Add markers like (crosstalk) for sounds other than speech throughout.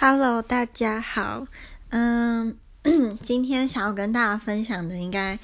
Hello，大家好。嗯，(clears throat) 今天想要跟大家分享的，应该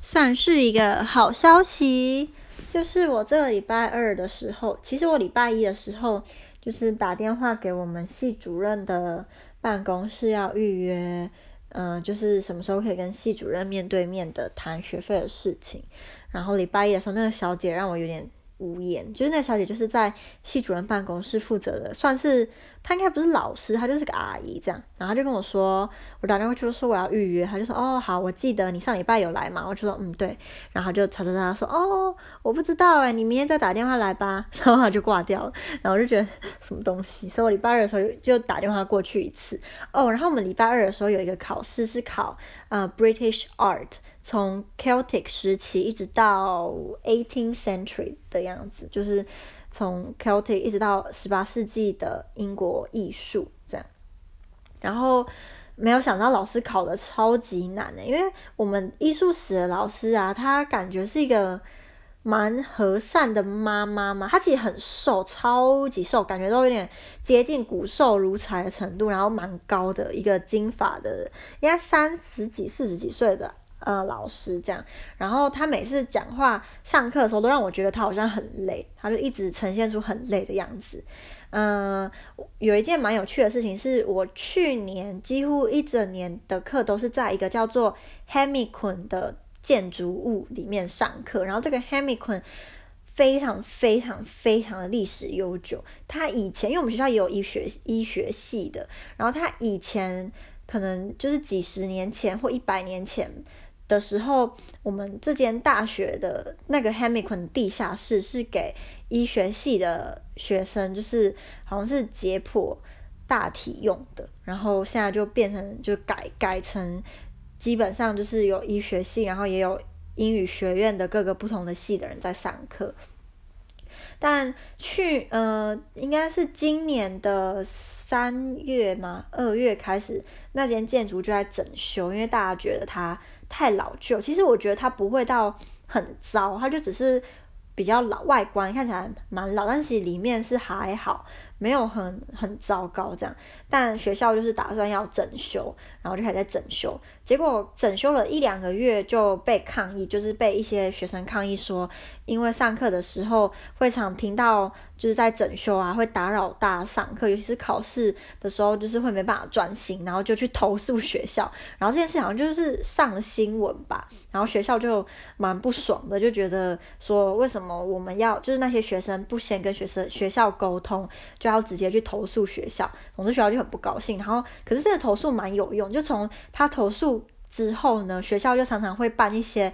算是一个好消息，就是我这个礼拜二的时候，其实我礼拜一的时候，就是打电话给我们系主任的办公室要预约，嗯，就是什么时候可以跟系主任面对面的谈学费的事情。然后礼拜一的时候，那个小姐让我有点。无言，就是那小姐，就是在系主任办公室负责的，算是她应该不是老师，她就是个阿姨这样。然后就跟我说，我打电话就说我要预约，她就说哦好，我记得你上礼拜有来嘛，我就说嗯对，然后就查查查说哦我不知道哎，你明天再打电话来吧，(laughs) 然后她就挂掉了。然后我就觉得什么东西，所以我礼拜二的时候就打电话过去一次哦。然后我们礼拜二的时候有一个考试是考呃 British Art。从 Celtic 时期一直到 18th century 的样子，就是从 Celtic 一直到十八世纪的英国艺术这样。然后没有想到老师考的超级难的，因为我们艺术史的老师啊，他感觉是一个蛮和善的妈妈嘛，他其实很瘦，超级瘦，感觉都有点接近骨瘦如柴的程度，然后蛮高的一个金发的，应该三十几、四十几岁的。呃，老师这样，然后他每次讲话、上课的时候，都让我觉得他好像很累，他就一直呈现出很累的样子。嗯、有一件蛮有趣的事情，是我去年几乎一整年的课都是在一个叫做 Hemyquin 的建筑物里面上课，然后这个 Hemyquin 非常非常非常的历史悠久，他以前因为我们学校也有医学医学系的，然后他以前可能就是几十年前或一百年前。的时候，我们这间大学的那个 Hemyquin 地下室是给医学系的学生，就是好像是解剖大体用的。然后现在就变成就改改成，基本上就是有医学系，然后也有英语学院的各个不同的系的人在上课。但去呃，应该是今年的三月嘛，二月开始，那间建筑就在整修，因为大家觉得它。太老旧，其实我觉得它不会到很糟，它就只是比较老，外观看起来蛮老，但其实里面是还好。没有很很糟糕这样，但学校就是打算要整修，然后就开始在整修。结果整修了一两个月就被抗议，就是被一些学生抗议说，因为上课的时候会常听到就是在整修啊，会打扰大家上课，尤其是考试的时候，就是会没办法专心，然后就去投诉学校。然后这件事好像就是上了新闻吧，然后学校就蛮不爽的，就觉得说为什么我们要就是那些学生不先跟学生学校沟通就。要直接去投诉学校，总之学校就很不高兴。然后，可是这个投诉蛮有用，就从他投诉之后呢，学校就常常会办一些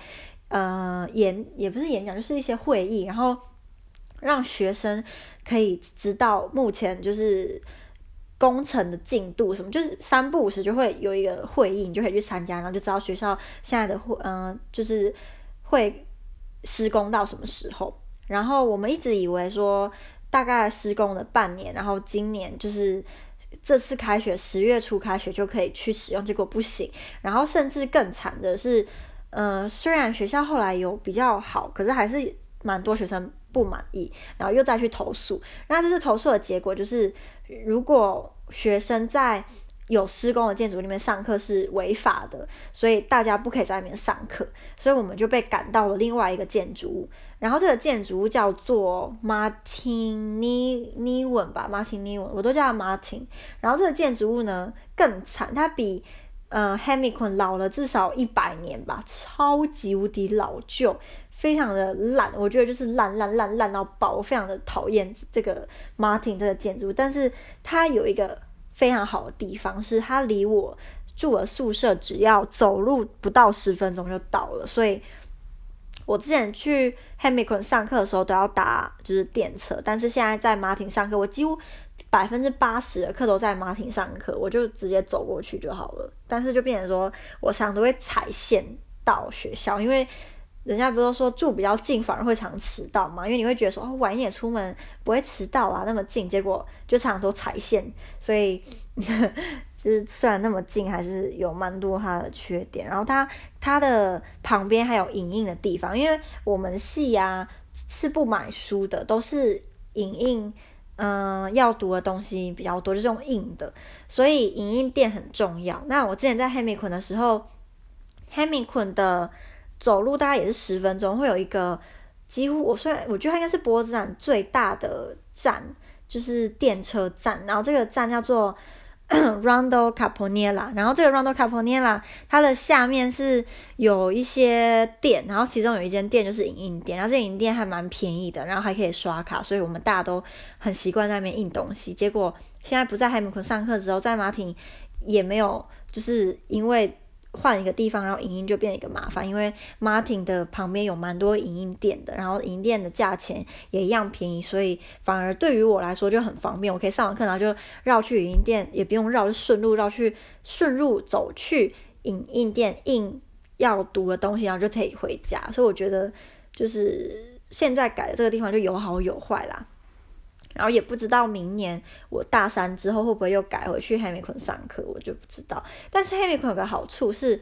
呃演，也不是演讲，就是一些会议，然后让学生可以知道目前就是工程的进度什么，就是三不五时就会有一个会议，你就可以去参加，然后就知道学校现在的会嗯、就是会施工到什么时候。然后我们一直以为说。大概施工了半年，然后今年就是这次开学十月初开学就可以去使用，结果不行。然后甚至更惨的是，呃，虽然学校后来有比较好，可是还是蛮多学生不满意，然后又再去投诉。那这次投诉的结果就是，如果学生在有施工的建筑里面上课是违法的，所以大家不可以在里面上课，所以我们就被赶到了另外一个建筑物。然后这个建筑物叫做 Martin Niven 吧，Martin Niven，我都叫他 Martin。然后这个建筑物呢更惨，它比呃 Hemyquin 老了至少一百年吧，超级无敌老旧，非常的烂，我觉得就是烂烂烂烂到爆，我非常的讨厌这个 Martin 这个建筑。但是它有一个非常好的地方，是它离我住的宿舍只要走路不到十分钟就到了，所以。我之前去 Hemyquin 上课的时候都要搭就是电车，但是现在在马庭上课，我几乎百分之八十的课都在马庭上课，我就直接走过去就好了。但是就变成说，我常常都会踩线到学校，因为人家不都说住比较近反而会常迟到嘛，因为你会觉得说哦，晚一点出门不会迟到啊，那么近，结果就常常都踩线，所以。(laughs) 就是虽然那么近，还是有蛮多它的缺点。然后它它的旁边还有影印的地方，因为我们系啊是不买书的，都是影印嗯，要读的东西比较多，就是用印的，所以影印店很重要。那我之前在 Hamilton 的时候，Hamilton 的走路大概也是十分钟，会有一个几乎我虽然我觉得它应该是波兹兰最大的站，就是电车站，然后这个站叫做。(coughs) Rondo Caponella，然后这个 Rondo Caponella 它的下面是有一些店，然后其中有一间店就是影印店，然后这影印店还蛮便宜的，然后还可以刷卡，所以我们大家都很习惯在那边印东西。结果现在不在海姆昆上课之后，在马挺也没有，就是因为。换一个地方，然后影印就变一个麻烦，因为 Martin 的旁边有蛮多影印店的，然后影店的价钱也一样便宜，所以反而对于我来说就很方便。我可以上完课，然后就绕去影印店，也不用绕，就顺路绕去，顺路走去影印店印要读的东西，然后就可以回家。所以我觉得就是现在改的这个地方就有好有坏啦。然后也不知道明年我大三之后会不会又改回去 Hamilton 上课，我就不知道。但是 Hamilton 有个好处是，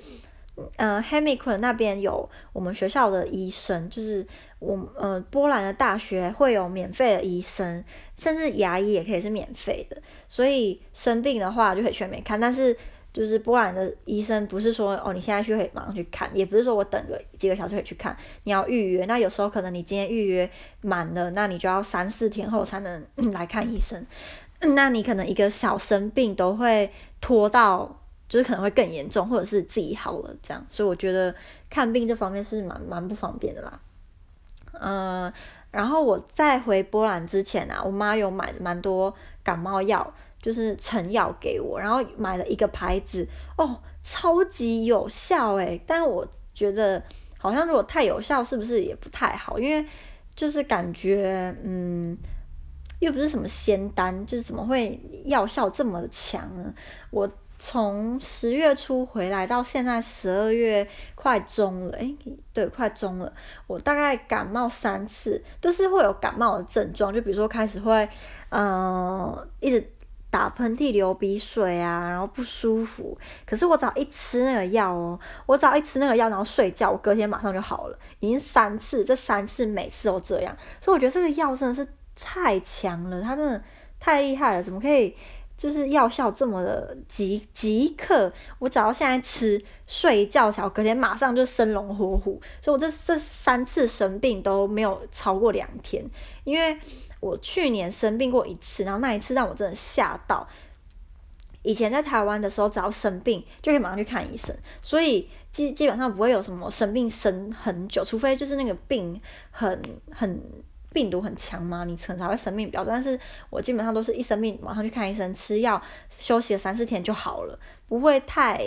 呃，Hamilton 那边有我们学校的医生，就是我呃波兰的大学会有免费的医生，甚至牙医也可以是免费的，所以生病的话就可以去那边看。但是就是波兰的医生不是说哦，你现在就可以马上去看，也不是说我等个几个小时可以去看，你要预约。那有时候可能你今天预约满了，那你就要三四天后才能 (clears throat) 来看医生。那你可能一个小生病都会拖到，就是可能会更严重，或者是自己好了这样。所以我觉得看病这方面是蛮蛮不方便的啦。嗯，然后我在回波兰之前啊，我妈有买蛮多感冒药。就是成药给我，然后买了一个牌子哦，超级有效诶。但我觉得好像如果太有效，是不是也不太好？因为就是感觉嗯，又不是什么仙丹，就是怎么会药效这么强呢？我从十月初回来到现在十二月快中了，诶，对，快中了。我大概感冒三次，都是会有感冒的症状，就比如说开始会嗯、呃、一直。打喷嚏、流鼻水啊，然后不舒服。可是我只要一吃那个药哦，我只要一吃那个药，然后睡觉，我隔天马上就好了。已经三次，这三次每次都这样，所以我觉得这个药真的是太强了，它真的太厉害了。怎么可以就是药效这么的即即刻？我只要现在吃，睡一觉，然后隔天马上就生龙活虎。所以我这这三次生病都没有超过两天，因为。我去年生病过一次，然后那一次让我真的吓到。以前在台湾的时候，只要生病就可以马上去看医生，所以基基本上不会有什么生病生很久，除非就是那个病很很病毒很强嘛，你可能才会生病比较多。但是我基本上都是一生病马上去看医生，吃药休息了三四天就好了，不会太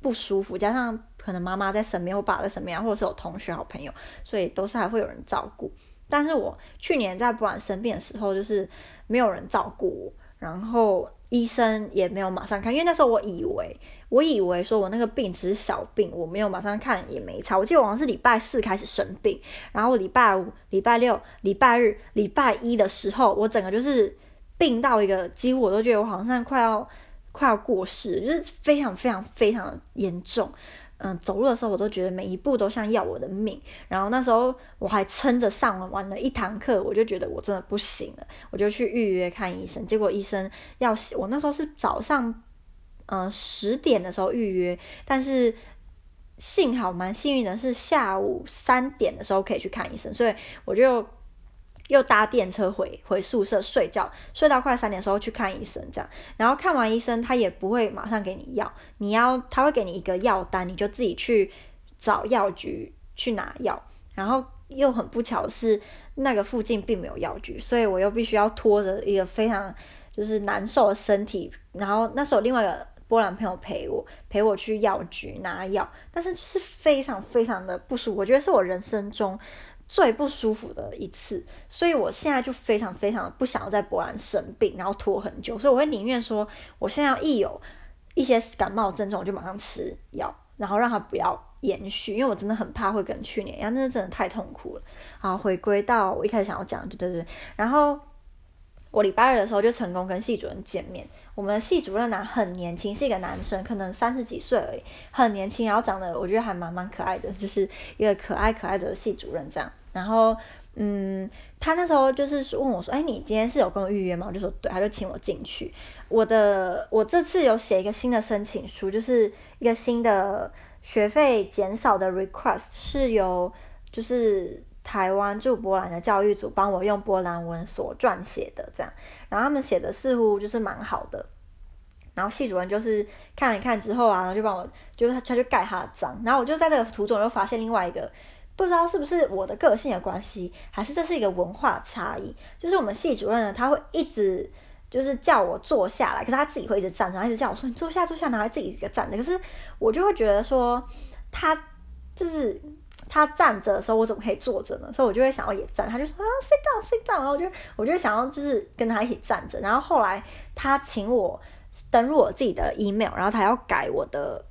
不舒服。加上可能妈妈在身边，我爸在身边，或者是有同学好朋友，所以都是还会有人照顾。但是我去年在波兰生病的时候，就是没有人照顾我，然后医生也没有马上看，因为那时候我以为，我以为说我那个病只是小病，我没有马上看也没差。我记得我好像是礼拜四开始生病，然后礼拜五、礼拜六、礼拜日、礼拜一的时候，我整个就是病到一个几乎我都觉得我好像快要快要过世，就是非常非常非常严重。嗯，走路的时候我都觉得每一步都像要我的命，然后那时候我还撑着上了完了一堂课，我就觉得我真的不行了，我就去预约看医生。结果医生要我那时候是早上，嗯十点的时候预约，但是幸好蛮幸运的是下午三点的时候可以去看医生，所以我就。又搭电车回回宿舍睡觉，睡到快三点的时候去看医生，这样，然后看完医生他也不会马上给你药，你要他会给你一个药单，你就自己去找药局去拿药，然后又很不巧是那个附近并没有药局，所以我又必须要拖着一个非常就是难受的身体，然后那时候另外一个波兰朋友陪我陪我去药局拿药，但是是非常非常的不舒服，我觉得是我人生中。最不舒服的一次，所以我现在就非常非常不想要在波兰生病，然后拖很久，所以我会宁愿说，我现在一有一些感冒症状，我就马上吃药，然后让它不要延续，因为我真的很怕会跟去年一样，那真的太痛苦了。好，回归到我一开始想要讲，对对对，然后我礼拜二的时候就成功跟系主任见面。我们系主任男很年轻，是一个男生，可能三十几岁而已，很年轻，然后长得我觉得还蛮蛮可爱的，就是一个可爱可爱的系主任这样。然后嗯，他那时候就是问我说：“哎，你今天是有跟我预约吗？”我就说：“对。”他就请我进去。我的我这次有写一个新的申请书，就是一个新的学费减少的 request，是由就是台湾驻波兰的教育组帮我用波兰文所撰写的，这样。然后他们写的似乎就是蛮好的。然后系主任就是看了一看之后啊，然后就帮我，就是他他就盖他的章。然后我就在这个途中又发现另外一个。不知道是不是我的个性的关系，还是这是一个文化差异。就是我们系主任呢，他会一直就是叫我坐下来，可是他自己会一直站着，然后一直叫我说你坐下坐下，然后自己一个站着。可是我就会觉得说，他就是他站着的时候，我怎么可以坐着呢？所以我就会想要也站。他就说啊，sit down sit down，然后我就我就想要就是跟他一起站着。然后后来他请我登入我自己的 email，然后他要改我的。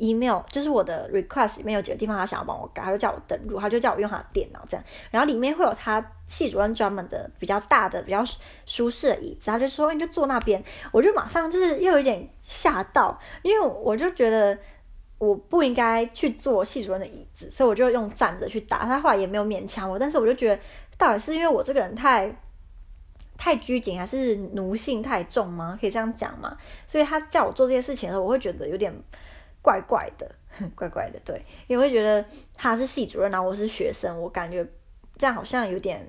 email 就是我的 request 里面有几个地方他想要帮我改，他就叫我登录，他就叫我用他的电脑这样，然后里面会有他系主任专门的比较大的、比较舒适的椅子，他就说你就坐那边，我就马上就是又有点吓到，因为我就觉得我不应该去坐系主任的椅子，所以我就用站着去打，他后来也没有勉强我，但是我就觉得到底是因为我这个人太太拘谨，还是奴性太重吗？可以这样讲吗？所以他叫我做这些事情的时候，我会觉得有点。怪怪的，怪怪的，对，因为觉得他是系主任，然后我是学生，我感觉这样好像有点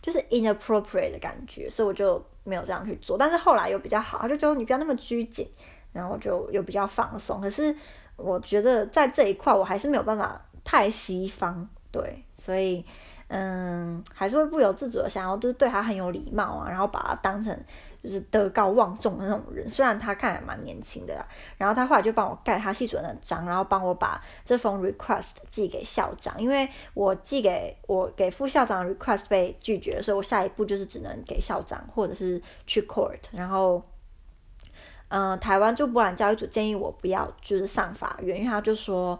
就是 inappropriate 的感觉，所以我就没有这样去做。但是后来又比较好，他就觉得你不要那么拘谨，然后就又比较放松。可是我觉得在这一块我还是没有办法太西方，对，所以嗯，还是会不由自主的想要就是对他很有礼貌啊，然后把他当成。就是德高望重的那种人，虽然他看起来蛮年轻的啦，然后他后来就帮我盖他系主任的章，然后帮我把这封 request 寄给校长，因为我寄给我给副校长的 request 被拒绝，所以我下一步就是只能给校长或者是去 court，然后，嗯、台湾驻波兰教育组建议我不要就是上法院，因为他就说。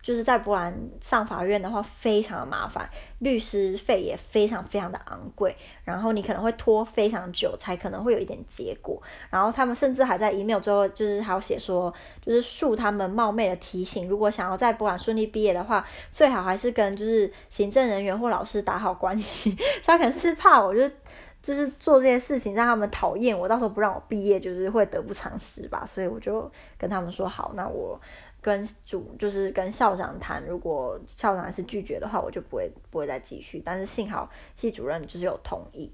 就是在波兰上法院的话，非常的麻烦，律师费也非常非常的昂贵，然后你可能会拖非常久才可能会有一点结果，然后他们甚至还在 email 最后就是还有写说，就是恕他们冒昧的提醒，如果想要在波兰顺利毕业的话，最好还是跟就是行政人员或老师打好关系，(laughs) 他可能是怕我就就是做这些事情让他们讨厌我，到时候不让我毕业，就是会得不偿失吧，所以我就跟他们说好，那我。跟主就是跟校长谈，如果校长还是拒绝的话，我就不会不会再继续。但是幸好系主任就是有同意，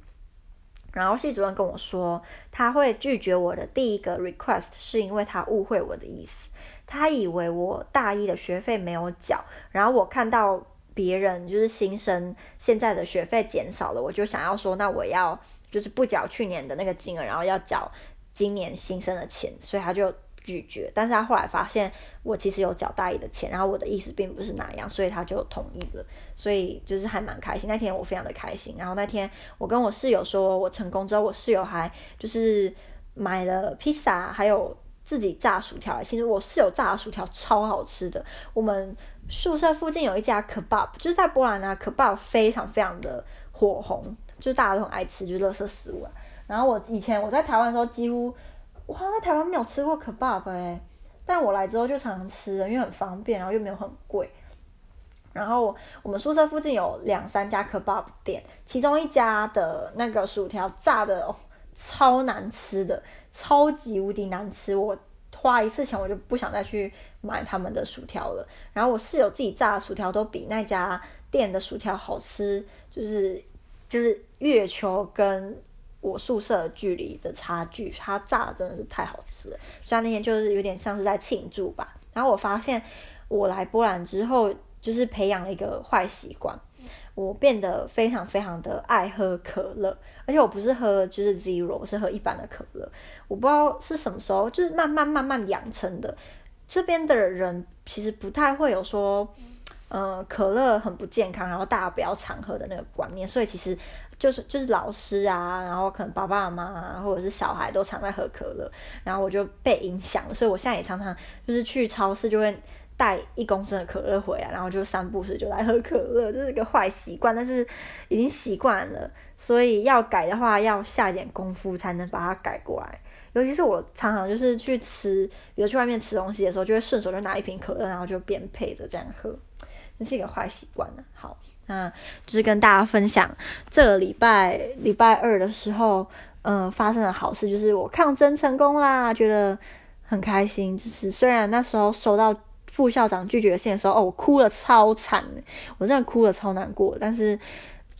然后系主任跟我说，他会拒绝我的第一个 request 是因为他误会我的意思，他以为我大一的学费没有缴，然后我看到别人就是新生现在的学费减少了，我就想要说，那我要就是不缴去年的那个金额，然后要缴今年新生的钱，所以他就。拒绝，但是他后来发现我其实有缴大一的钱，然后我的意思并不是那样，所以他就同意了，所以就是还蛮开心。那天我非常的开心，然后那天我跟我室友说我成功之后，我室友还就是买了披萨，还有自己炸薯条。其实我室友炸薯条超好吃的。我们宿舍附近有一家 kebab，就是在波兰啊，kebab 非常非常的火红，就是大家都很爱吃，就是垃圾食物啊。然后我以前我在台湾的时候几乎。我好像在台湾没有吃过 kebab 哎，但我来之后就常常吃了，因为很方便，然后又没有很贵。然后我们宿舍附近有两三家 kebab 店，其中一家的那个薯条炸的、超难吃的，超级无敌难吃。我花一次钱我就不想再去买他们的薯条了。然后我室友自己炸的薯条都比那家店的薯条好吃，就是就是月球跟。我宿舍距离的差距，它炸的真的是太好吃了。所以那天就是有点像是在庆祝吧。然后我发现我来波兰之后，就是培养了一个坏习惯，我变得非常非常的爱喝可乐，而且我不是喝就是 zero，是喝一般的可乐。我不知道是什么时候，就是慢慢慢慢养成的。这边的人其实不太会有说。嗯，可乐很不健康，然后大家不要常喝的那个观念，所以其实就是就是老师啊，然后可能爸爸妈妈啊，或者是小孩都常在喝可乐，然后我就被影响了，所以我现在也常常就是去超市就会带一公升的可乐回来，然后就三不时就来喝可乐，这是一个坏习惯，但是已经习惯了，所以要改的话要下点功夫才能把它改过来。尤其是我常常就是去吃，比如去外面吃东西的时候，就会顺手就拿一瓶可乐，然后就边配着这样喝。这是一个坏习惯了。好，那就是跟大家分享这个礼拜礼拜二的时候，嗯，发生的好事就是我抗争成功啦，觉得很开心。就是虽然那时候收到副校长拒绝信的时候，哦，我哭了超惨，我真的哭了超难过。但是，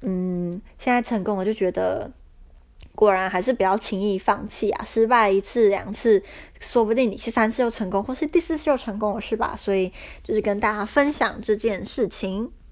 嗯，现在成功了，就觉得果然还是不要轻易放弃啊！失败一次两次，说不定你第三次又成功，或是第四次又成功了，是吧？所以就是跟大家分享这件事情。